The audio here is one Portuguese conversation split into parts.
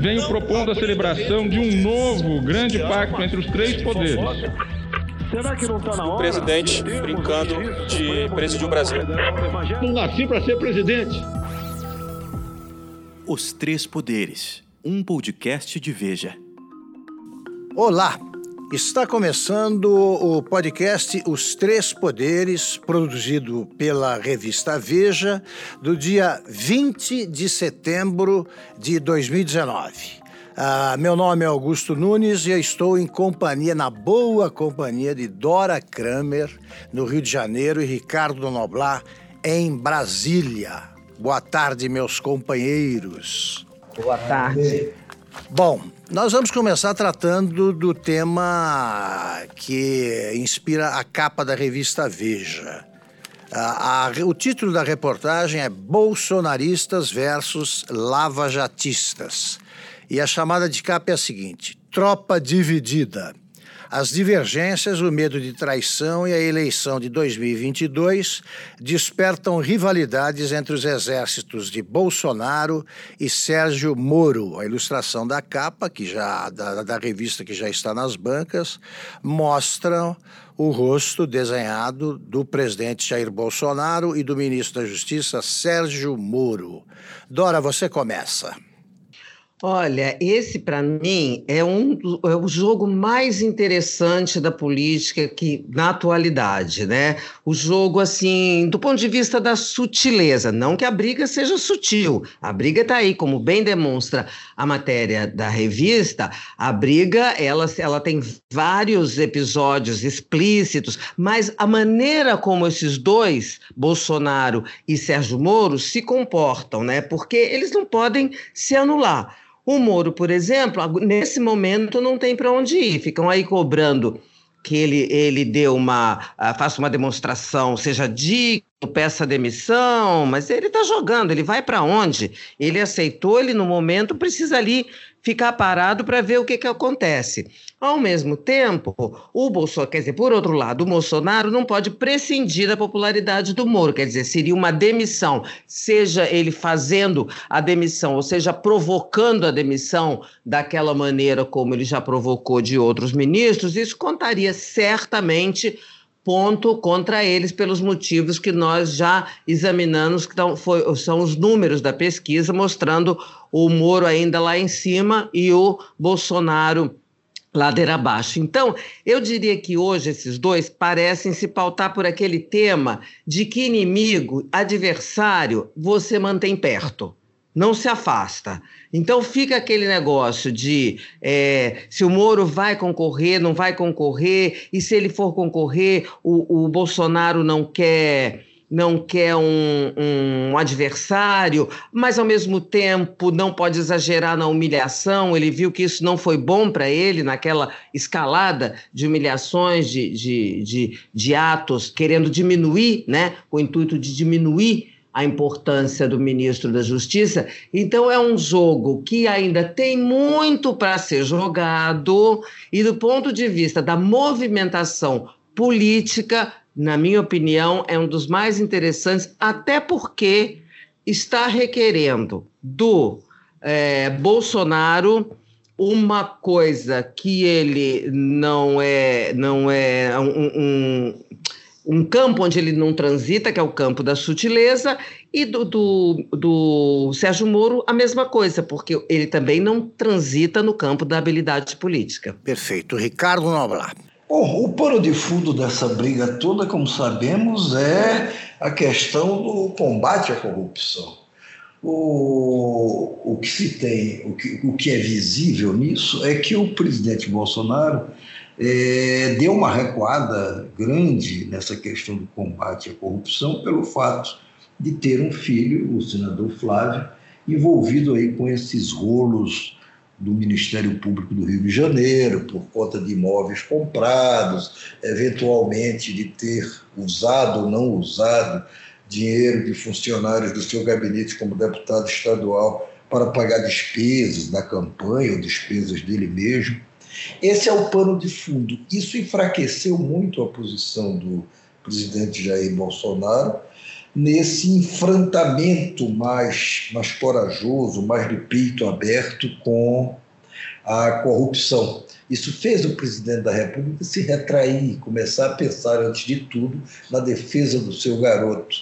venho propondo a celebração de um novo grande pacto entre os três poderes. Será que não está na hora? O presidente brincando de presidir o Brasil. Não nasci para ser presidente. Os Três Poderes, um podcast de Veja. Olá, está começando o podcast Os Três Poderes, produzido pela revista Veja, do dia 20 de setembro de 2019. Ah, meu nome é Augusto Nunes e eu estou em companhia, na boa companhia de Dora Kramer, no Rio de Janeiro, e Ricardo Noblar, em Brasília. Boa tarde, meus companheiros. Boa tarde. Bom, nós vamos começar tratando do tema que inspira a capa da revista Veja. A, o título da reportagem é Bolsonaristas versus Lavajatistas. E a chamada de capa é a seguinte: Tropa dividida. As divergências, o medo de traição e a eleição de 2022 despertam rivalidades entre os exércitos de Bolsonaro e Sérgio Moro. A ilustração da capa, que já da, da revista que já está nas bancas, mostra o rosto desenhado do presidente Jair Bolsonaro e do ministro da Justiça Sérgio Moro. Dora, você começa. Olha, esse para mim é, um, é o jogo mais interessante da política que na atualidade, né? O jogo assim, do ponto de vista da sutileza, não que a briga seja sutil. A briga está aí, como bem demonstra a matéria da revista. A briga, ela, ela tem vários episódios explícitos, mas a maneira como esses dois, Bolsonaro e Sérgio Moro, se comportam, né? Porque eles não podem se anular. O Moro, por exemplo, nesse momento não tem para onde ir, ficam aí cobrando que ele, ele deu uma, uh, faça uma demonstração, seja digno, peça demissão, mas ele está jogando, ele vai para onde? Ele aceitou, ele no momento precisa ali ficar parado para ver o que, que acontece. Ao mesmo tempo, o Bolsonaro, quer dizer, por outro lado, o Bolsonaro não pode prescindir da popularidade do Moro, quer dizer, seria uma demissão, seja ele fazendo a demissão, ou seja, provocando a demissão daquela maneira como ele já provocou de outros ministros, isso contaria certamente ponto contra eles pelos motivos que nós já examinamos, que tão, foi, são os números da pesquisa mostrando o Moro ainda lá em cima e o Bolsonaro ladeira abaixo. Então, eu diria que hoje esses dois parecem se pautar por aquele tema de que inimigo, adversário, você mantém perto não se afasta. Então fica aquele negócio de é, se o Moro vai concorrer, não vai concorrer, e se ele for concorrer, o, o Bolsonaro não quer não quer um, um, adversário, mas ao mesmo tempo não pode exagerar na humilhação. Ele viu que isso não foi bom para ele naquela escalada de humilhações, de, de, de, de atos, querendo diminuir, né, com o intuito de diminuir a importância do ministro da Justiça. Então, é um jogo que ainda tem muito para ser jogado, e do ponto de vista da movimentação política, na minha opinião, é um dos mais interessantes, até porque está requerendo do é, Bolsonaro uma coisa que ele não é, não é um, um um campo onde ele não transita, que é o campo da sutileza, e do, do, do, Sérgio Moro a mesma coisa, porque ele também não transita no campo da habilidade política. Perfeito. Ricardo Noblar. Bom, o pano de fundo dessa briga toda, como sabemos, é a questão do combate à corrupção. O, o que se tem, o que, o que é visível nisso é que o presidente Bolsonaro é, deu uma recuada grande nessa questão do combate à corrupção pelo fato de ter um filho, o senador Flávio, envolvido aí com esses rolos do Ministério Público do Rio de Janeiro, por conta de imóveis comprados, eventualmente de ter usado ou não usado dinheiro de funcionários do seu gabinete como deputado estadual para pagar despesas da campanha ou despesas dele mesmo. Esse é o pano de fundo. Isso enfraqueceu muito a posição do presidente Jair Bolsonaro, nesse enfrentamento mais, mais corajoso, mais de peito aberto com a corrupção. Isso fez o presidente da República se retrair, começar a pensar, antes de tudo, na defesa do seu garoto.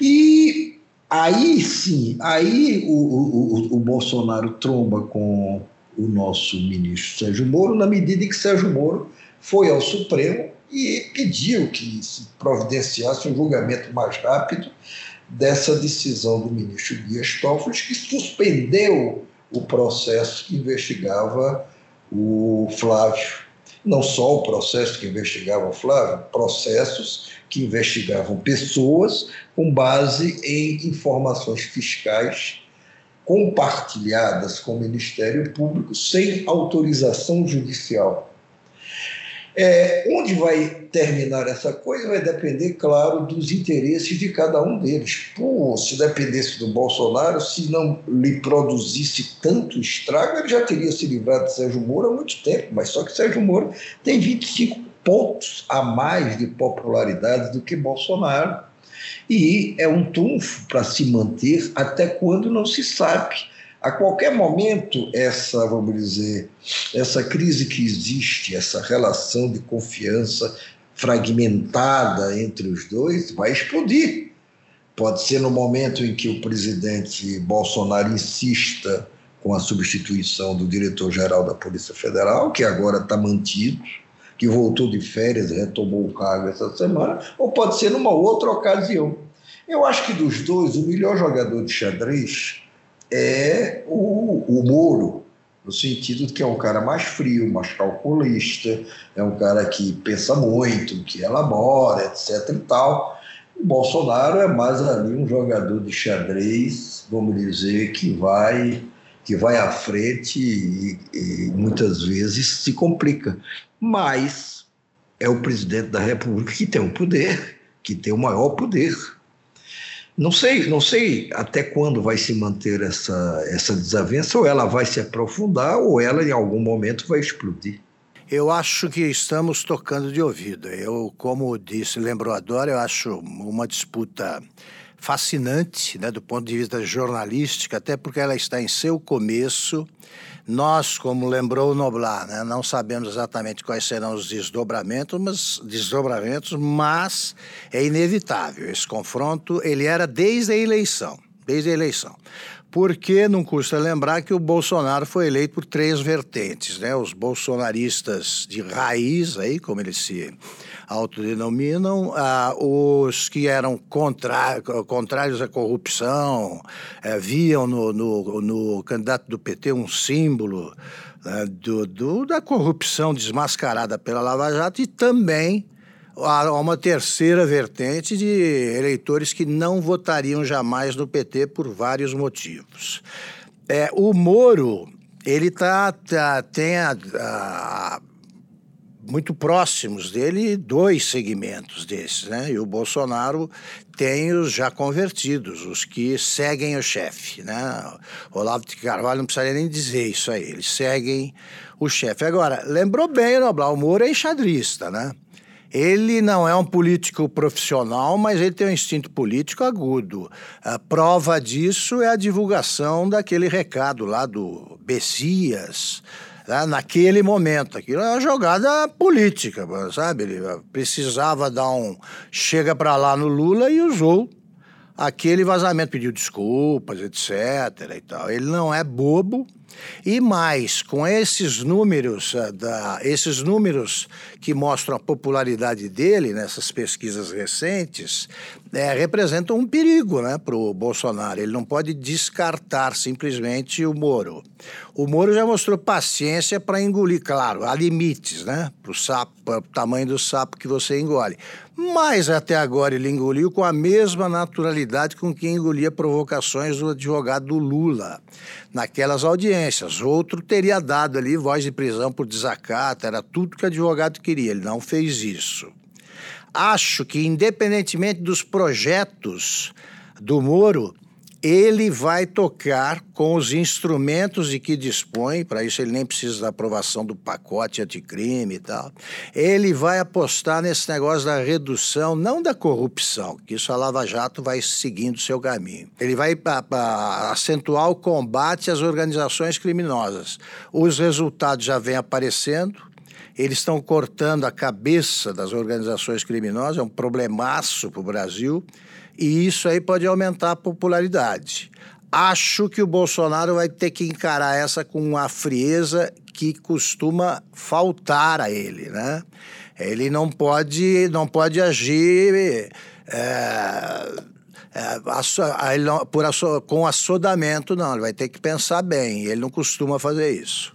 E aí sim, aí o, o, o Bolsonaro tromba com o nosso ministro Sérgio Moro, na medida em que Sérgio Moro foi ao Supremo e pediu que se providenciasse um julgamento mais rápido dessa decisão do ministro Dias Toffoli, que suspendeu o processo que investigava o Flávio. Não só o processo que investigava o Flávio, processos que investigavam pessoas com base em informações fiscais compartilhadas com o Ministério Público sem autorização judicial. É, onde vai terminar essa coisa vai depender, claro, dos interesses de cada um deles. Pô, se dependesse do Bolsonaro, se não lhe produzisse tanto estrago, ele já teria se livrado de Sérgio Moro há muito tempo. Mas só que Sérgio Moro tem 25 pontos a mais de popularidade do que Bolsonaro. E é um trunfo para se manter até quando não se sabe a qualquer momento, essa, vamos dizer, essa crise que existe, essa relação de confiança fragmentada entre os dois, vai explodir. Pode ser no momento em que o presidente Bolsonaro insista com a substituição do diretor-geral da Polícia Federal, que agora está mantido, que voltou de férias retomou o cargo essa semana, ou pode ser numa outra ocasião. Eu acho que dos dois, o melhor jogador de xadrez é o, o Moro, no sentido de que é um cara mais frio, mais calculista, é um cara que pensa muito, que elabora, etc. e tal. O Bolsonaro é mais ali um jogador de xadrez, vamos dizer, que vai que vai à frente e, e muitas vezes se complica. Mas é o presidente da República que tem o poder, que tem o maior poder. Não sei, não sei até quando vai se manter essa, essa desavença, ou ela vai se aprofundar, ou ela em algum momento vai explodir. Eu acho que estamos tocando de ouvido. Eu, como disse, lembrou Adora, eu acho uma disputa fascinante, né, do ponto de vista jornalístico, até porque ela está em seu começo. Nós, como lembrou o Noblar, né, não sabemos exatamente quais serão os desdobramentos, mas, desdobramentos, mas é inevitável. Esse confronto ele era desde a eleição, desde a eleição. Porque não custa lembrar que o Bolsonaro foi eleito por três vertentes, né? Os bolsonaristas de raiz, aí, como eles se autodenominam, ah, os que eram contra, contrários à corrupção, eh, viam no, no, no, candidato do PT um símbolo né, do, do, da corrupção desmascarada pela Lava Jato e também há uma terceira vertente de eleitores que não votariam jamais no PT por vários motivos. É, o Moro, ele tá, tá tem a, a muito próximos dele dois segmentos desses, né? E o Bolsonaro tem os já convertidos, os que seguem o chefe, né? Olavo de Carvalho não precisaria nem dizer isso aí, eles seguem o chefe. Agora, lembrou bem, Noblar, o Moro é enxadrista, né? Ele não é um político profissional, mas ele tem um instinto político agudo. A prova disso é a divulgação daquele recado lá do Bessias, né, naquele momento. Aquilo é uma jogada política, sabe? Ele precisava dar um chega para lá no Lula e usou aquele vazamento, pediu desculpas, etc. E tal. Ele não é bobo. E mais, com esses números, eh, da, esses números que mostram a popularidade dele nessas pesquisas recentes, é, representam um perigo né, para o Bolsonaro. Ele não pode descartar simplesmente o Moro. O Moro já mostrou paciência para engolir, claro, há limites, né? Para o tamanho do sapo que você engole. Mas até agora ele engoliu com a mesma naturalidade com que engolia provocações do advogado do Lula naquelas audiências. Outro teria dado ali voz de prisão por desacato, era tudo que o advogado queria. Ele não fez isso. Acho que, independentemente dos projetos do Moro, ele vai tocar com os instrumentos de que dispõe, para isso ele nem precisa da aprovação do pacote anticrime e tal. Ele vai apostar nesse negócio da redução, não da corrupção, que isso a Lava Jato vai seguindo seu caminho. Ele vai a, a, acentuar o combate às organizações criminosas. Os resultados já vêm aparecendo, eles estão cortando a cabeça das organizações criminosas, é um problemaço para o Brasil e isso aí pode aumentar a popularidade. Acho que o Bolsonaro vai ter que encarar essa com uma frieza que costuma faltar a ele, né? Ele não pode, não pode agir é, é, por com assodamento, não. Ele vai ter que pensar bem. Ele não costuma fazer isso.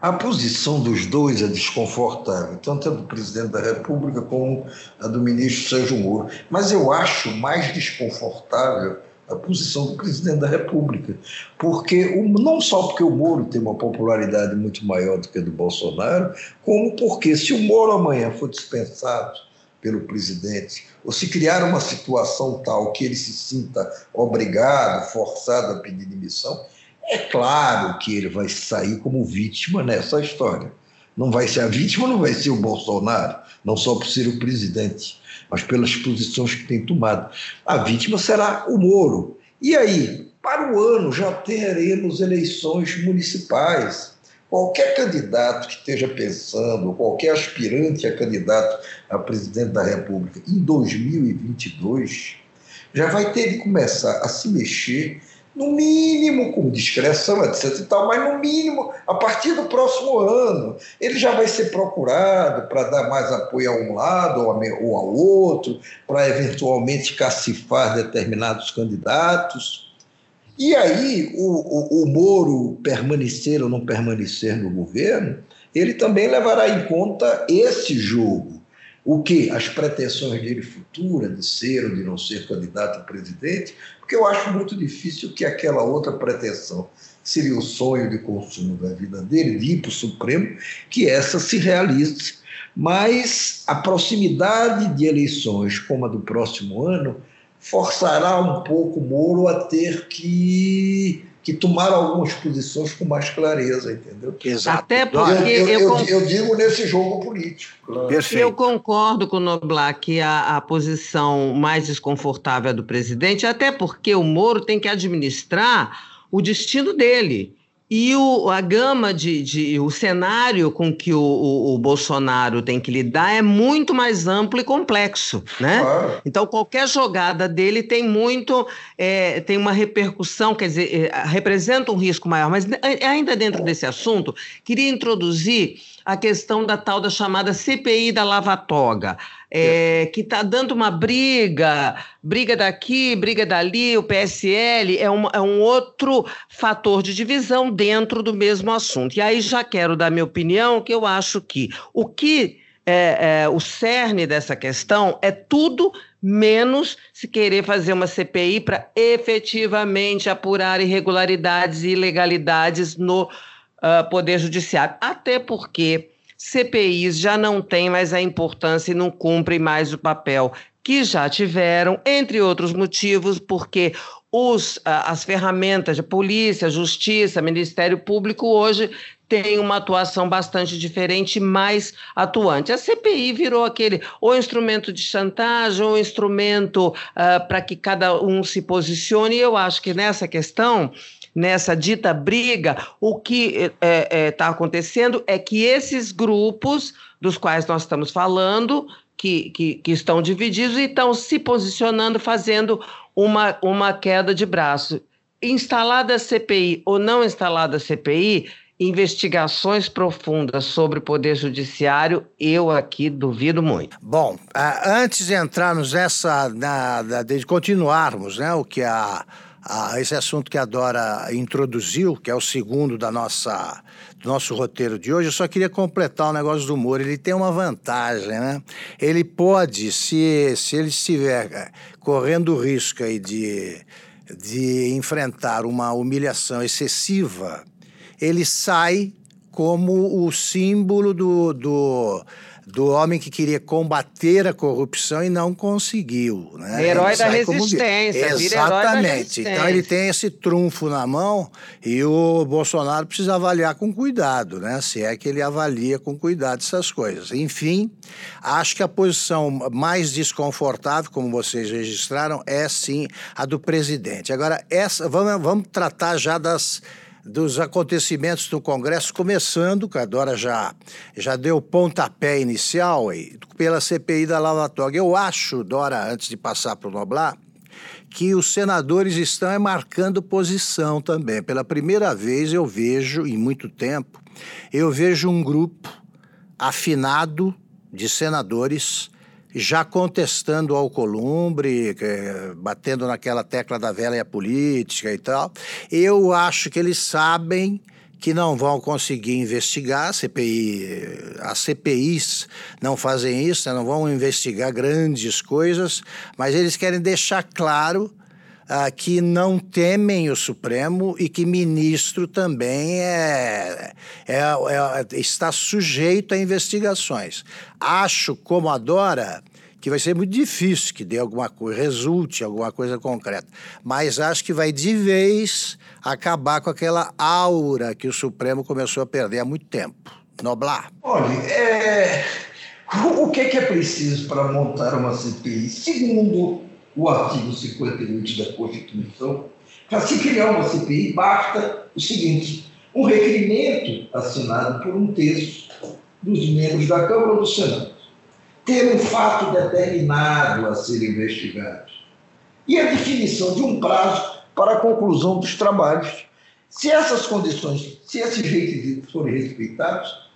A posição dos dois é desconfortável, tanto a do presidente da República como a do ministro Sérgio Moro. Mas eu acho mais desconfortável a posição do presidente da República, porque não só porque o Moro tem uma popularidade muito maior do que a do Bolsonaro, como porque se o Moro amanhã for dispensado pelo presidente, ou se criar uma situação tal que ele se sinta obrigado, forçado a pedir demissão, é claro que ele vai sair como vítima nessa história. Não vai ser a vítima, não vai ser o Bolsonaro, não só por ser o presidente, mas pelas posições que tem tomado. A vítima será o Moro. E aí, para o ano já teremos eleições municipais. Qualquer candidato que esteja pensando, qualquer aspirante a candidato a presidente da República em 2022, já vai ter de começar a se mexer no mínimo com discreção, etc. E tal, mas no mínimo, a partir do próximo ano, ele já vai ser procurado para dar mais apoio a um lado ou ao outro, para eventualmente cacifar determinados candidatos. E aí, o, o, o Moro permanecer ou não permanecer no governo, ele também levará em conta esse jogo o que? As pretensões dele futura de ser ou de não ser candidato a presidente, porque eu acho muito difícil que aquela outra pretensão seria o sonho de consumo da vida dele, de ir para o Supremo, que essa se realize. Mas a proximidade de eleições como a do próximo ano forçará um pouco Moro a ter que que tomaram algumas posições com mais clareza, entendeu? Exato. Até porque eu, eu, eu, eu digo nesse jogo político. Claro. Perfeito. Eu concordo com o Noblar que a, a posição mais desconfortável é do presidente, até porque o Moro tem que administrar o destino dele. E o, a gama de, de, o cenário com que o, o, o, Bolsonaro tem que lidar é muito mais amplo e complexo, né? Claro. Então qualquer jogada dele tem muito, é, tem uma repercussão, quer dizer, é, representa um risco maior. Mas é, ainda dentro desse assunto, queria introduzir a questão da tal da chamada CPI da Lava Toga, é, que está dando uma briga, briga daqui, briga dali, o PSL é um, é um outro fator de divisão dentro do mesmo assunto. E aí já quero dar minha opinião, que eu acho que o que é, é, o cerne dessa questão é tudo menos se querer fazer uma CPI para efetivamente apurar irregularidades e ilegalidades no uh, Poder Judiciário. Até porque CPIs já não têm mais a importância e não cumprem mais o papel que já tiveram, entre outros motivos, porque os, as ferramentas de polícia, justiça, Ministério Público hoje têm uma atuação bastante diferente, mais atuante. A CPI virou aquele ou instrumento de chantagem ou instrumento uh, para que cada um se posicione. E eu acho que nessa questão nessa dita briga, o que está é, é, tá acontecendo é que esses grupos dos quais nós estamos falando, que, que, que, estão divididos e estão se posicionando, fazendo uma, uma queda de braço. Instalada a CPI ou não instalada a CPI, investigações profundas sobre o Poder Judiciário, eu aqui duvido muito. Bom, antes de entrarmos nessa, na, de continuarmos, né, o que a esse assunto que a Dora introduziu, que é o segundo da nossa, do nosso roteiro de hoje, eu só queria completar o negócio do humor. Ele tem uma vantagem, né? Ele pode, se, se ele estiver eh, correndo o risco aí de, de enfrentar uma humilhação excessiva, ele sai como o símbolo do, do do homem que queria combater a corrupção e não conseguiu. Né? Herói da resistência. Exatamente. Da então ele tem esse trunfo na mão e o Bolsonaro precisa avaliar com cuidado, né? Se é que ele avalia com cuidado essas coisas. Enfim, acho que a posição mais desconfortável, como vocês registraram, é sim a do presidente. Agora, essa, vamos, vamos tratar já das dos acontecimentos do Congresso, começando, que a Dora já, já deu pontapé inicial pela CPI da Lava Toga. Eu acho, Dora, antes de passar para o Noblar, que os senadores estão marcando posição também. Pela primeira vez eu vejo, em muito tempo, eu vejo um grupo afinado de senadores já contestando o Alcolumbre, batendo naquela tecla da velha política e tal. Eu acho que eles sabem que não vão conseguir investigar, a CPI, as CPIs não fazem isso, né? não vão investigar grandes coisas, mas eles querem deixar claro ah, que não temem o Supremo e que ministro também é, é, é, está sujeito a investigações. Acho, como adora, que vai ser muito difícil que dê alguma coisa, resulte alguma coisa concreta. Mas acho que vai de vez acabar com aquela aura que o Supremo começou a perder há muito tempo. Noblar. Olha, é... o que é preciso para montar uma CPI? Segundo o artigo 58 da Constituição, para se criar uma CPI, basta o seguinte: um requerimento assinado por um terço dos membros da Câmara ou do Senado, ter um fato determinado a ser investigado e a definição de um prazo para a conclusão dos trabalhos. Se essas condições, se esses requisitos forem respeitados,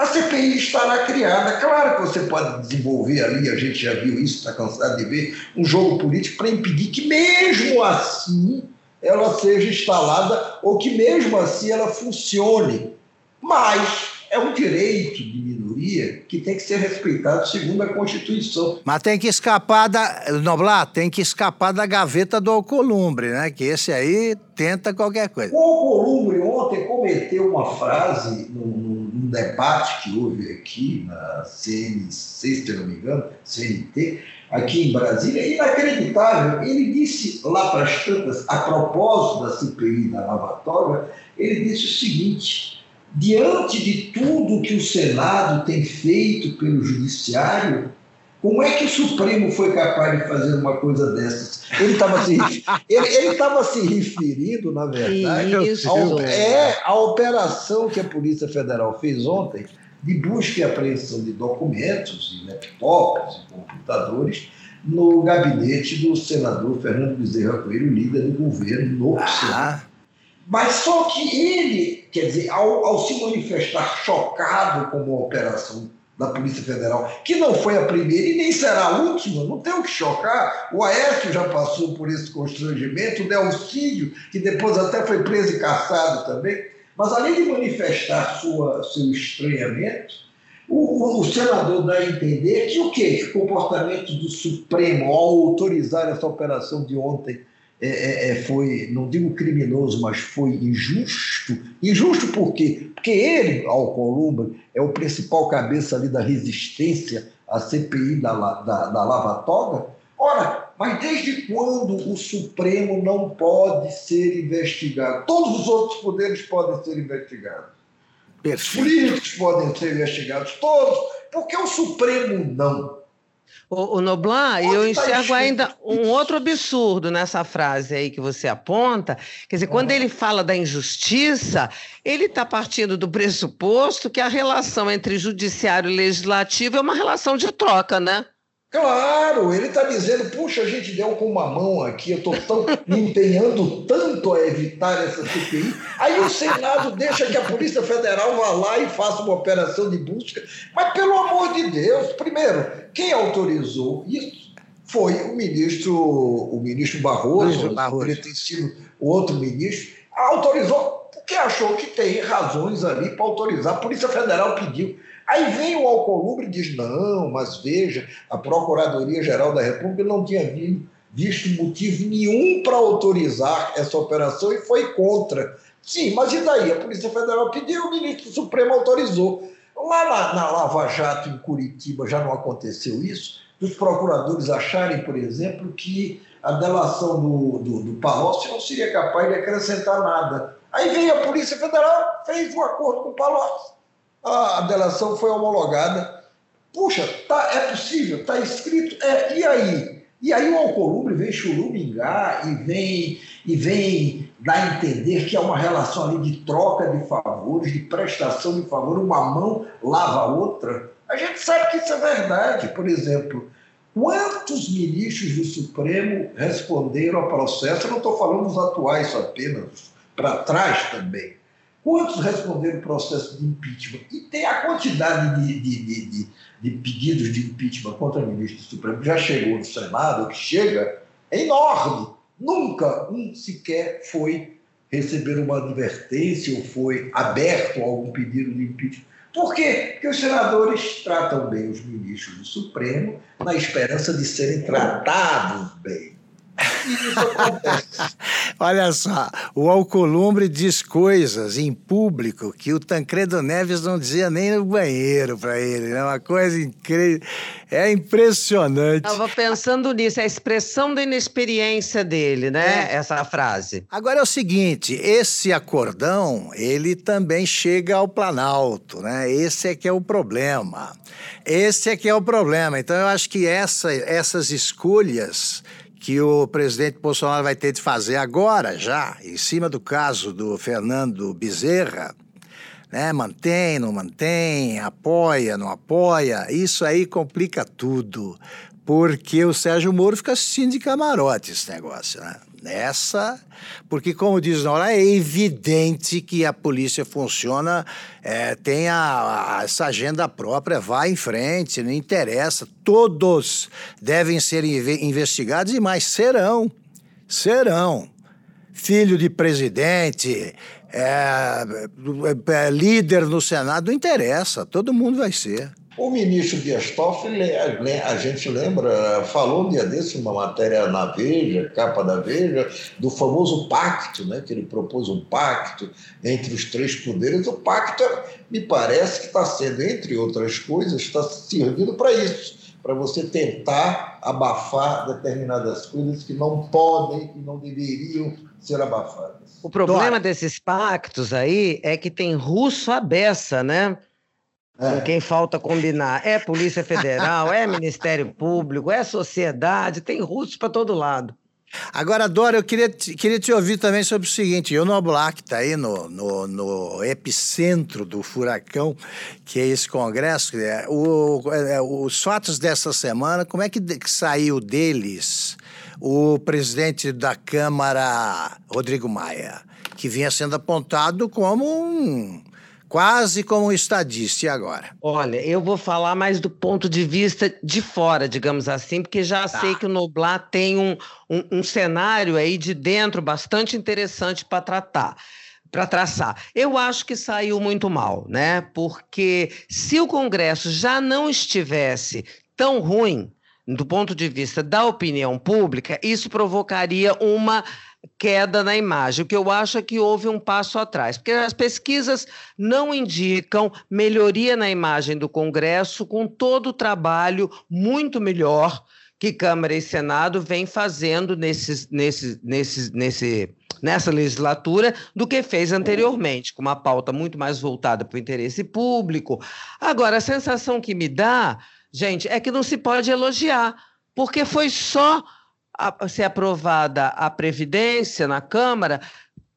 a CPI estará criada. Claro que você pode desenvolver ali, a gente já viu isso, está cansado de ver, um jogo político para impedir que, mesmo assim, ela seja instalada ou que, mesmo assim, ela funcione. Mas é um direito de minoria que tem que ser respeitado segundo a Constituição. Mas tem que escapar da. Noblar, tem que escapar da gaveta do Alcolumbre, né? Que esse aí tenta qualquer coisa. O Alcolumbre ontem cometeu uma frase num debate que houve aqui na CNC, se não me engano, CNT, aqui em Brasília, inacreditável. Ele disse lá para as tantas, a propósito da CPI da lavatória, ele disse o seguinte diante de tudo que o Senado tem feito pelo Judiciário, como é que o Supremo foi capaz de fazer uma coisa dessas? Ele estava se, ele, ele se referindo, na verdade, ao, é, a operação que a Polícia Federal fez ontem de busca e apreensão de documentos, e laptops e computadores no gabinete do senador Fernando Bezerra Coelho, líder do governo no ah. Senado. Mas só que ele, quer dizer, ao, ao se manifestar chocado com a operação da Polícia Federal, que não foi a primeira e nem será a última, não tem o que chocar. O Aécio já passou por esse constrangimento, o Delcídio, que depois até foi preso e caçado também. Mas além de manifestar sua, seu estranhamento, o, o, senador dá a entender que o quê? Que o comportamento do Supremo ao autorizar essa operação de ontem é, é, foi, não digo criminoso, mas foi injusto. Injusto por quê? Porque ele, Alcolumbre, é o principal cabeça ali da resistência à CPI da, da, da Lava Toga. Ora, mas desde quando o Supremo não pode ser investigado? Todos os outros poderes podem ser investigados. Perfeito. Os políticos podem ser investigados, todos. Por que o Supremo não? O, o Noblar, eu enxergo ainda um outro absurdo nessa frase aí que você aponta. Quer dizer, quando ele fala da injustiça, ele está partindo do pressuposto que a relação entre judiciário e legislativo é uma relação de troca, né? Claro, ele está dizendo, puxa, a gente deu com uma mão aqui, eu estou tão me empenhando tanto a evitar essa CPI. Aí o Senado deixa que a Polícia Federal vá lá e faça uma operação de busca. Mas, pelo amor de Deus, primeiro, quem autorizou isso foi o ministro, o ministro Barroso, Barroso. ele tem sido o outro ministro, autorizou porque achou que tem razões ali para autorizar. A Polícia Federal pediu. Aí vem o Alcolumbre e diz: não, mas veja, a Procuradoria-Geral da República não tinha visto motivo nenhum para autorizar essa operação e foi contra. Sim, mas e daí? A Polícia Federal pediu, o ministro Supremo autorizou. Lá na, na Lava Jato, em Curitiba, já não aconteceu isso? Os procuradores acharem, por exemplo, que a delação do, do, do Palocci não seria capaz de acrescentar nada. Aí veio a Polícia Federal, fez um acordo com o Palocci. A, a delação foi homologada. Puxa, tá, é possível, está escrito. É, e aí? E aí o Alcolumbre vem chulumingar e vem, e vem dar a entender que há uma relação ali de troca de favores, de prestação de favor, uma mão lava a outra. A gente sabe que isso é verdade. Por exemplo, quantos ministros do Supremo responderam ao processo? Eu não estou falando dos atuais apenas, para trás também. Quantos responderam o processo de impeachment? E tem a quantidade de, de, de, de, pedidos de impeachment contra o ministro do Supremo que já chegou no Senado, que chega, é enorme. Nunca um sequer foi receber uma advertência ou foi aberto a algum pedido de impeachment. Por quê? Porque os senadores tratam bem os ministros do Supremo na esperança de serem tratados bem. Olha só, o Alcolumbre diz coisas em público que o Tancredo Neves não dizia nem no banheiro para ele. É uma coisa incrível. É impressionante. Estava pensando nisso, é a expressão da inexperiência dele, né? É. Essa frase. Agora é o seguinte: esse acordão, ele também chega ao Planalto, né? Esse é que é o problema. Esse é que é o problema. Então eu acho que essa, essas escolhas que o presidente Bolsonaro vai ter de fazer agora, já, em cima do caso do Fernando Bezerra, né? Mantém, não mantém, apoia, não apoia, isso aí complica tudo, porque o Sérgio Moro fica assistindo de camarote esse negócio, né? Nessa, porque como diz Nora, é evidente que a polícia funciona, é, tem a, a, essa agenda própria, vai em frente, não interessa, todos devem ser investigados e mais serão, serão. Filho de presidente, é, é, líder no Senado, não interessa, todo mundo vai ser. O ministro Dias Toffoli, a gente lembra, falou um dia desse, uma matéria na Veja, capa da Veja, do famoso pacto, né, que ele propôs um pacto entre os três poderes. O pacto, me parece que está sendo, entre outras coisas, está servindo para isso, para você tentar abafar determinadas coisas que não podem, que não deveriam ser abafadas. O problema Dora. desses pactos aí é que tem russo à beça, né? É. Com quem falta combinar. É Polícia Federal, é Ministério Público, é sociedade, tem russos para todo lado. Agora, Dora, eu queria te, queria te ouvir também sobre o seguinte: o Noblar, que está aí no, no, no, epicentro do furacão, que é esse congresso, é, o, é, os fatos dessa semana, como é que, que saiu deles o presidente da Câmara, Rodrigo Maia, que vinha sendo apontado como um quase como um estadista. E agora? Olha, eu vou falar mais do ponto de vista de fora, digamos assim, porque já tá. sei que o Noblar tem um, um, um cenário aí de dentro bastante interessante para tratar para traçar. Eu acho que saiu muito mal, né? Porque se o Congresso já não estivesse tão ruim, do ponto de vista da opinião pública, isso provocaria uma queda na imagem. O que eu acho é que houve um passo atrás, porque as pesquisas não indicam melhoria na imagem do Congresso com todo o trabalho muito melhor que Câmara e Senado vêm fazendo nesses, nesses, nesses, nesse, nessa legislatura do que fez anteriormente, com uma pauta muito mais voltada para o interesse público. Agora, a sensação que me dá gente, é que não se pode elogiar, porque foi só a, ser aprovada a Previdência na Câmara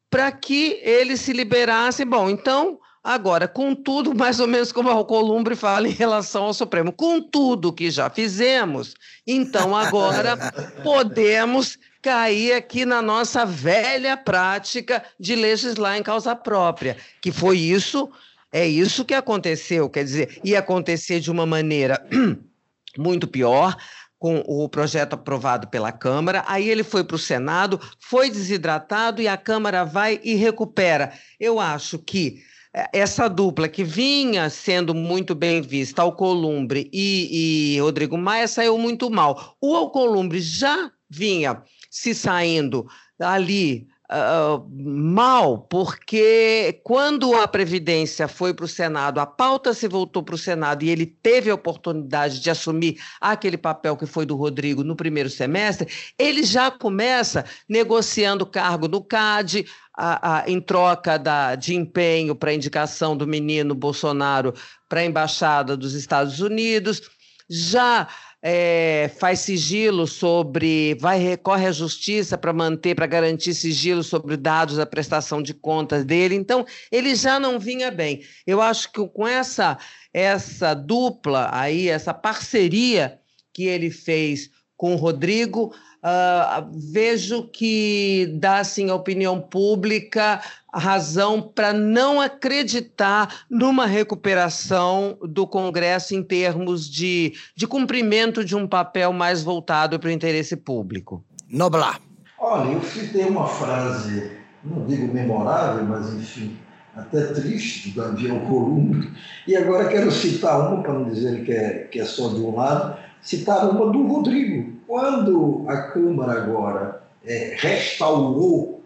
para que eles se liberassem. Bom, então, agora, com tudo, mais ou menos como o Columbre fala em relação ao Supremo, com tudo que já fizemos, então agora podemos cair aqui na nossa velha prática de legislar em causa própria, que foi isso é isso que aconteceu, quer dizer, ia acontecer de uma maneira muito pior, com o projeto aprovado pela Câmara, aí ele foi para o Senado, foi desidratado e a Câmara vai e recupera. Eu acho que é, essa dupla que vinha sendo muito bem vista, Alcolumbre e, e Rodrigo Maia, saiu muito mal. O Alcolumbre já vinha se saindo ali uh, mal, porque quando a Previdência foi para o Senado, a pauta se voltou para o Senado e ele teve a oportunidade de assumir aquele papel que foi do Rodrigo no primeiro semestre, ele já começa negociando cargo no CAD, a, a, em troca da, de empenho para indicação do menino Bolsonaro para a Embaixada dos Estados Unidos, já é, faz sigilo sobre, vai recorre à justiça para manter, para garantir sigilo sobre dados da prestação de contas dele. Então, ele já não vinha bem. Eu acho que com essa essa dupla aí, essa parceria que ele fez com o Rodrigo, uh, vejo que dá assim a opinião pública razão para não acreditar numa recuperação do Congresso em termos de, de cumprimento de um papel mais voltado para o interesse público. Noblar. Olha, eu citei uma frase, não digo memorável, mas enfim, até triste, do Davi Alcolumbre, e agora quero citar uma, para não dizer que é, que é só de um lado, citar uma do Rodrigo. Quando a Câmara agora é, restaurou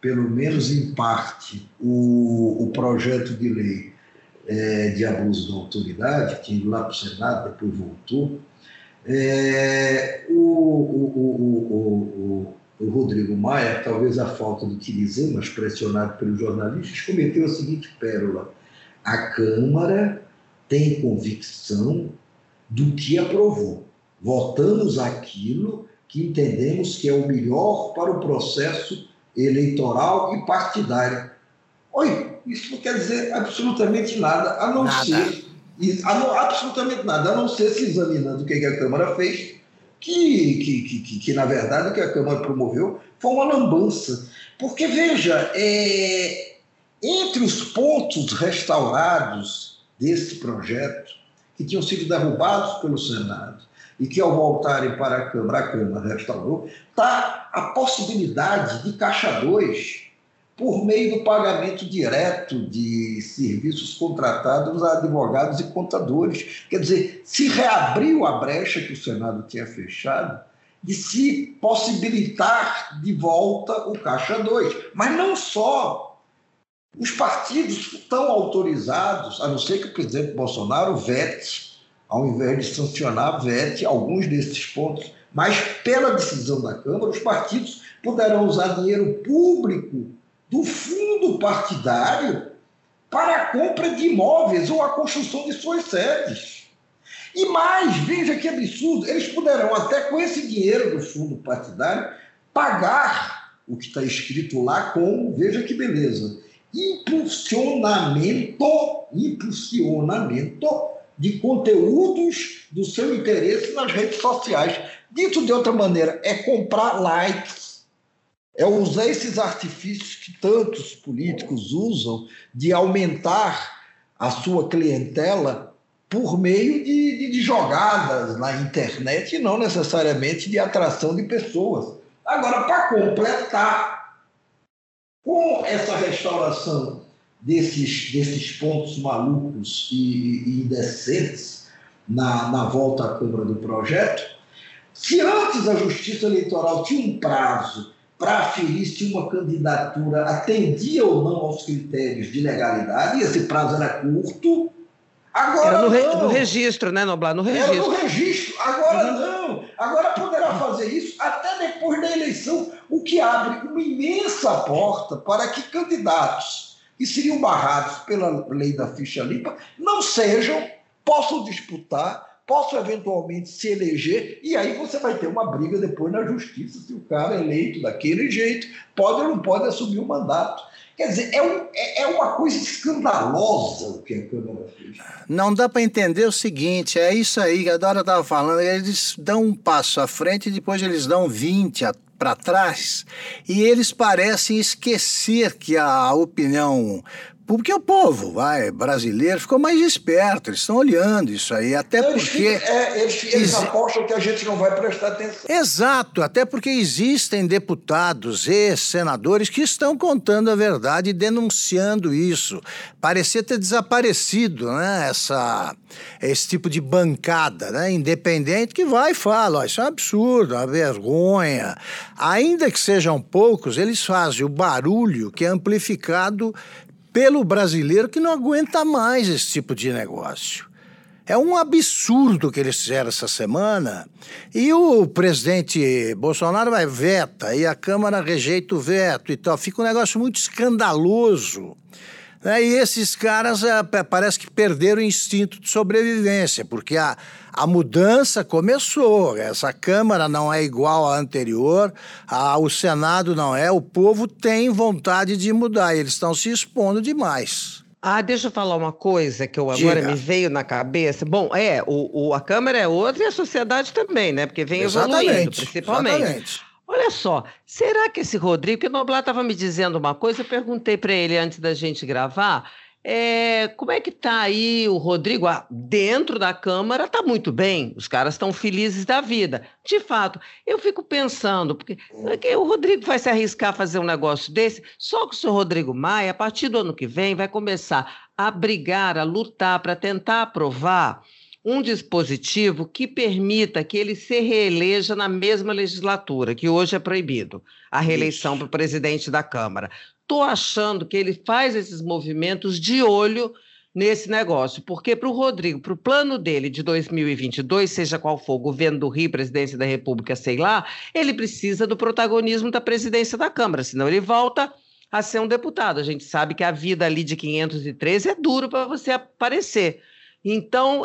pelo menos em parte, o, o projeto de lei é, de abuso da autoridade, que lá para o Senado, depois voltou, é, o, o, o, Rodrigo Maia, talvez a falta de que dizer, mas pressionado pelos jornalistas, cometeu a seguinte pérola: a Câmara tem convicção do que aprovou. Votamos aquilo que entendemos que é o melhor para o processo eleitoral e partidária. Oi, isso não quer dizer absolutamente nada, a não nada. ser. A não, absolutamente nada, a não ser se examinando o que a Câmara fez, que, que, que, que, que na verdade o que a Câmara promoveu foi uma lambança. Porque, veja, é, entre os pontos restaurados desse projeto, que tinham sido derrubados pelo Senado, e que, ao voltarem para a Câmara, a Câmara restaurou, está a possibilidade de Caixa 2, por meio do pagamento direto de serviços contratados a advogados e contadores. Quer dizer, se reabriu a brecha que o Senado tinha fechado de se possibilitar de volta o Caixa 2. Mas não só. Os partidos estão autorizados, a não ser que o presidente Bolsonaro vete ao invés de sancionar, vete alguns desses pontos. Mas, pela decisão da Câmara, os partidos poderão usar dinheiro público do fundo partidário para a compra de imóveis ou a construção de suas sedes. E mais, veja que absurdo, eles poderão, até com esse dinheiro do fundo partidário, pagar o que está escrito lá com, veja que beleza, impulsionamento, impulsionamento de conteúdos do seu interesse nas redes sociais. Dito de outra maneira, é comprar likes, é usar esses artifícios que tantos políticos usam de aumentar a sua clientela por meio de, de, de jogadas na internet e não necessariamente de atração de pessoas. Agora, para completar, com essa restauração desses, desses pontos malucos e, e indecentes na, na volta à Câmara do projeto, se antes a Justiça Eleitoral tinha um prazo para aferir se uma candidatura atendia ou não aos critérios de legalidade, e esse prazo era curto, agora era no, re, no registro, né, Noblar? No registro. Era no registro, agora uhum. não. Agora poderá fazer isso até depois da eleição, o que abre uma imensa porta para que candidatos que seriam barrados pela lei da ficha limpa. Não sejam, possam disputar, possam eventualmente se eleger, e aí você vai ter uma briga depois na justiça se o cara é eleito daquele jeito pode ou não pode assumir o mandato. Quer dizer, é, um, é, é uma coisa escandalosa o que a Câmara fez. Não dá para entender o seguinte: é isso aí que a Dora estava falando, eles dão um passo à frente e depois eles dão 20 a para trás e eles parecem esquecer que a opinião porque o povo vai, brasileiro ficou mais esperto, eles estão olhando isso aí, até Eles, porque. ficam- é, eles, eles apostam que a gente não vai prestar atenção. Exato, até porque existem deputados e senadores que estão contando a verdade e denunciando isso. Parecia ter desaparecido né, essa, esse tipo de bancada né, independente que vai e fala: ó, isso é um absurdo, é uma vergonha. Ainda que sejam poucos, eles fazem o barulho que é amplificado pelo brasileiro que não aguenta mais esse tipo de negócio. É um absurdo que eles fizeram essa semana. E o presidente Bolsonaro vai veta, e a Câmara rejeita o veto e tal. Fica um negócio muito escandaloso. Né? E esses caras pa- parece que perderam o instinto de sobrevivência, porque a, a mudança começou. Essa Câmara não é igual à anterior, a- o Senado não é. O povo tem vontade de mudar, e eles estão se expondo demais. Ah, deixa eu falar uma coisa que eu agora Diga. me veio na cabeça. Bom, é, o, o- a Câmara é outra e a sociedade também, né? Porque vem evoluindo, principalmente. exatamente. Olha só, será que esse Rodrigo, que o Noblar estava me dizendo uma coisa, eu perguntei para ele antes da gente gravar, é, como é que tá aí o Rodrigo? Ah, dentro da Câmara tá muito bem, os caras estão felizes da vida. De fato, eu fico pensando, porque é que o Rodrigo vai se arriscar a fazer um negócio desse, só que o senhor Rodrigo Maia, a partir do ano que vem, vai começar a brigar, a lutar para tentar aprovar um dispositivo que permita que ele se reeleja na mesma legislatura, que hoje é proibido, a reeleição para o presidente da Câmara. Estou achando que ele faz esses movimentos de olho nesse negócio, porque para o Rodrigo, para o plano dele de 2022, seja qual for, governo do Rio, presidência da República, sei lá, ele precisa do protagonismo da presidência da Câmara, senão ele volta a ser um deputado. A gente sabe que a vida ali de 513 é duro para você aparecer. Então,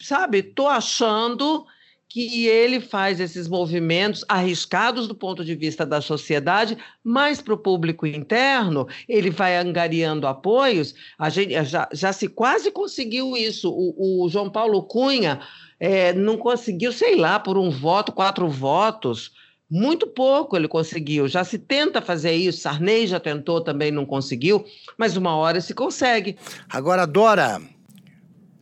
sabe, estou achando que ele faz esses movimentos arriscados do ponto de vista da sociedade, mas para o público interno, ele vai angariando apoios. A gente já, já se quase conseguiu isso. O, o João Paulo Cunha eh, não conseguiu, sei lá, por um voto, quatro votos. Muito pouco ele conseguiu. Já se tenta fazer isso. Sarney já tentou, também não conseguiu, mas uma hora se consegue. Agora, Dora.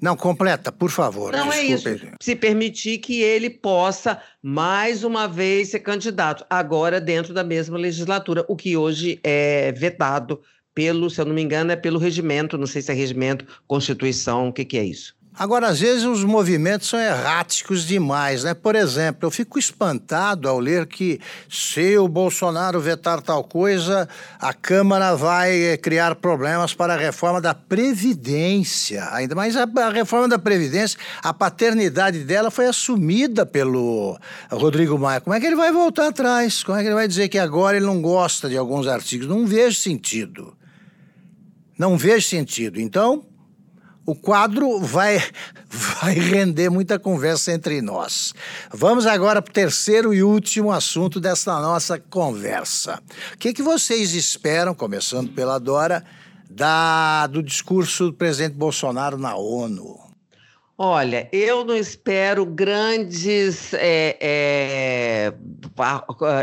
Não, completa, por favor. Não é isso. Se permitir que ele possa, mais uma vez, ser candidato, agora dentro da mesma legislatura, o que hoje é vetado pelo, se eu não me engano, é pelo regimento, não sei se é regimento, Constituição, o que, que é isso? Agora, às vezes os movimentos são erráticos demais, né? Por exemplo, eu fico espantado ao ler que se o Bolsonaro vetar tal coisa, a Câmara vai eh, criar problemas para a reforma da Previdência. Ainda mais a, a reforma da Previdência, a paternidade dela foi assumida pelo Rodrigo Maia. Como é que ele vai voltar atrás? Como é que ele vai dizer que agora ele não gosta de alguns artigos? Não vejo sentido. Não vejo sentido. Então, o quadro vai, vai render muita conversa entre nós. Vamos agora para o terceiro e último assunto dessa nossa conversa. O que, que vocês esperam, começando pela Dora, da, do discurso do presidente Bolsonaro na ONU? Olha, eu não espero grandes é, é,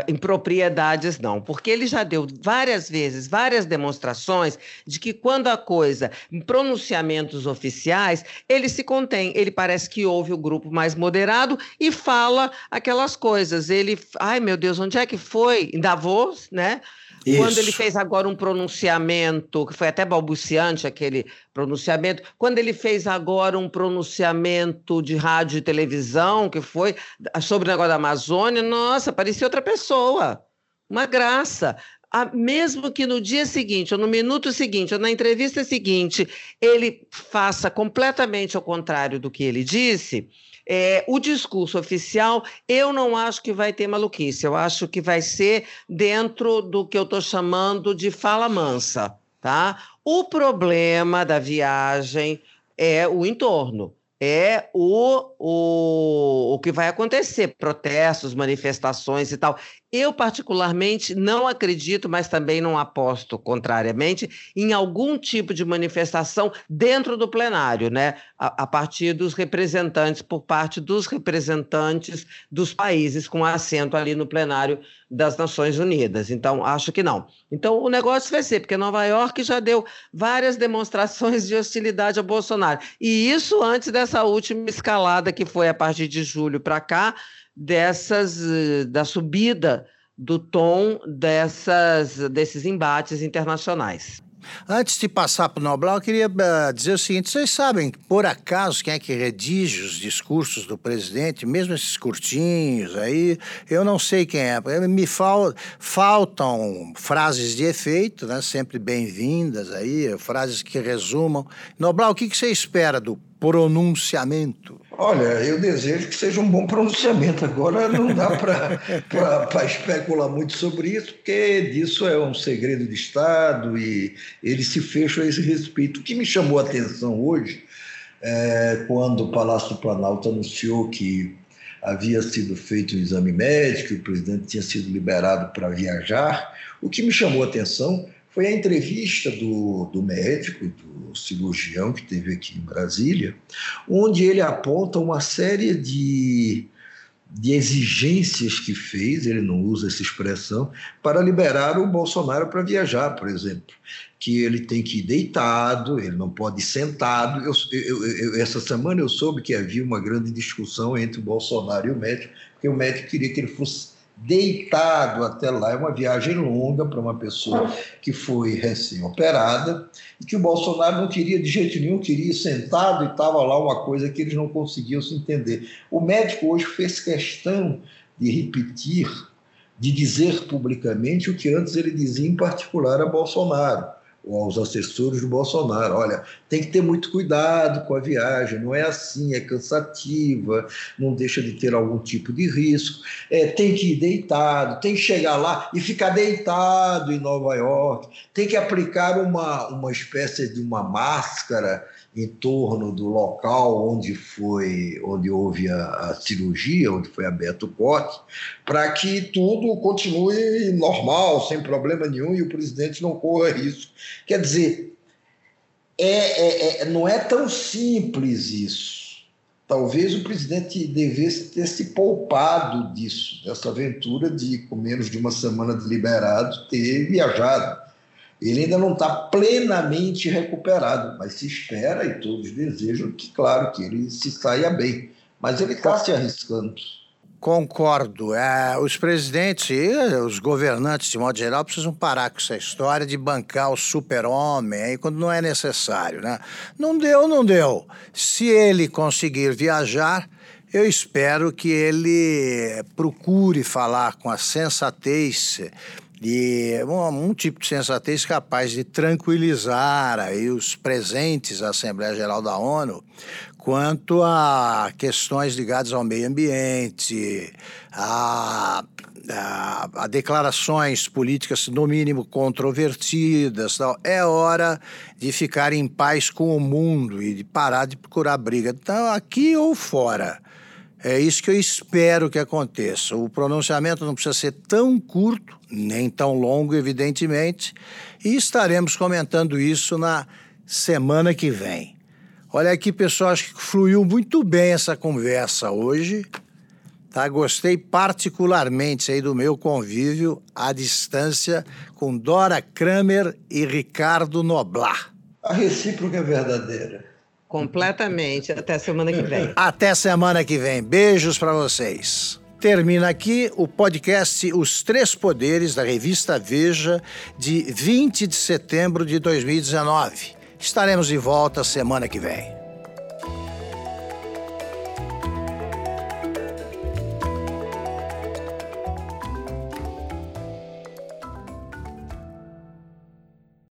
impropriedades, não, porque ele já deu várias vezes, várias demonstrações de que quando a coisa, em pronunciamentos oficiais, ele se contém, ele parece que ouve o grupo mais moderado e fala aquelas coisas. Ele, ai meu Deus, onde é que foi? Em Davos, né? Quando ele Isso. fez agora um pronunciamento, que foi até balbuciante aquele pronunciamento, quando ele fez agora um pronunciamento de rádio e televisão, que foi sobre o negócio da Amazônia, nossa, parecia outra pessoa. Uma graça. Ah, mesmo que no dia seguinte, ou no minuto seguinte, ou na entrevista seguinte, ele faça completamente ao contrário do que ele disse, é, o discurso oficial, eu não acho que vai ter maluquice, eu acho que vai ser dentro do que eu estou chamando de fala mansa, tá? O problema da viagem é o entorno, é o, o, o que vai acontecer, protestos, manifestações e tal. Eu, particularmente, não acredito, mas também não aposto, contrariamente, em algum tipo de manifestação dentro do plenário, né? A, a partir dos representantes, por parte dos representantes dos países com assento ali no plenário das Nações Unidas. Então, acho que não. Então, o negócio vai ser, porque Nova York já deu várias demonstrações de hostilidade ao Bolsonaro. E isso antes dessa última escalada que foi a partir de julho para cá, dessas eh, da subida do tom dessas, desses embates internacionais. Antes de passar para o Noblar, eu queria uh, dizer o seguinte: vocês sabem, por acaso, quem é que redige os discursos do presidente, mesmo esses curtinhos aí, eu não sei quem é. Me fal faltam frases de efeito, né, sempre bem-vindas aí, frases que resumam. Noblar, o que, que você espera do pronunciamento? Olha, eu desejo que seja um bom pronunciamento. Agora não dá para especular muito sobre isso, porque disso é um segredo de Estado e ele se fecha a esse respeito. O que me chamou a atenção hoje, é, quando o Palácio do Planalto anunciou que havia sido feito um exame médico, e o presidente tinha sido liberado para viajar, o que me chamou a atenção foi a entrevista do, do médico, do cirurgião que teve aqui em Brasília, onde ele aponta uma série de, de exigências que fez, ele não usa essa expressão, para liberar o Bolsonaro para viajar, por exemplo. Que ele tem que ir deitado, ele não pode ir sentado. Eu, eu, eu, essa semana eu soube que havia uma grande discussão entre o Bolsonaro e o médico, porque o médico queria que ele fosse deitado até lá. É uma viagem longa para uma pessoa que foi recém-operada e que o Bolsonaro não queria de jeito nenhum, queria ir sentado e estava lá uma coisa que eles não conseguiam se entender. O médico hoje fez questão de repetir, de dizer publicamente o que antes ele dizia em particular a Bolsonaro ou aos assessores do Bolsonaro. Olha, tem que ter muito cuidado com a viagem, não é assim, é cansativa, não deixa de ter algum tipo de risco, é, tem que ir deitado, tem que chegar lá e ficar deitado em Nova York, tem que aplicar uma, uma espécie de uma máscara em torno do local onde foi, onde houve a, a cirurgia, onde foi aberto o corte, para que tudo continue normal, sem problema nenhum, e o presidente não corra risco. Quer dizer, é, é, é, não é tão simples isso. Talvez o presidente devesse ter se poupado disso, dessa aventura de, com menos de uma semana de liberado, ter viajado ele ainda não está plenamente recuperado, mas se espera e todos desejam que, claro, que ele se saia bem. Mas ele está se arriscando. Concordo. É, os presidentes e os governantes, de modo geral, precisam parar com essa história de bancar o super-homem aí quando não é necessário. Né? Não deu, não deu. Se ele conseguir viajar, eu espero que ele procure falar com a sensatez e um, um, tipo de sensatez capaz de tranquilizar aí os presentes à Assembleia Geral da ONU quanto a questões ligadas ao meio ambiente, a, a, a declarações políticas, no mínimo, controvertidas. Tal. É hora de ficar em paz com o mundo e de parar de procurar briga, então, aqui ou fora. É isso que eu espero que aconteça. O pronunciamento não precisa ser tão curto, nem tão longo, evidentemente, e estaremos comentando isso na semana que vem. Olha aqui, pessoal, acho que fluiu muito bem essa conversa hoje. Tá? Gostei particularmente aí do meu convívio à distância com Dora Kramer e Ricardo Noblar. A recíproca é verdadeira. Completamente. Até semana que vem. Até semana que vem. Beijos para vocês. Termina aqui o podcast Os Três Poderes da revista Veja de 20 de setembro de 2019. Estaremos de volta semana que vem.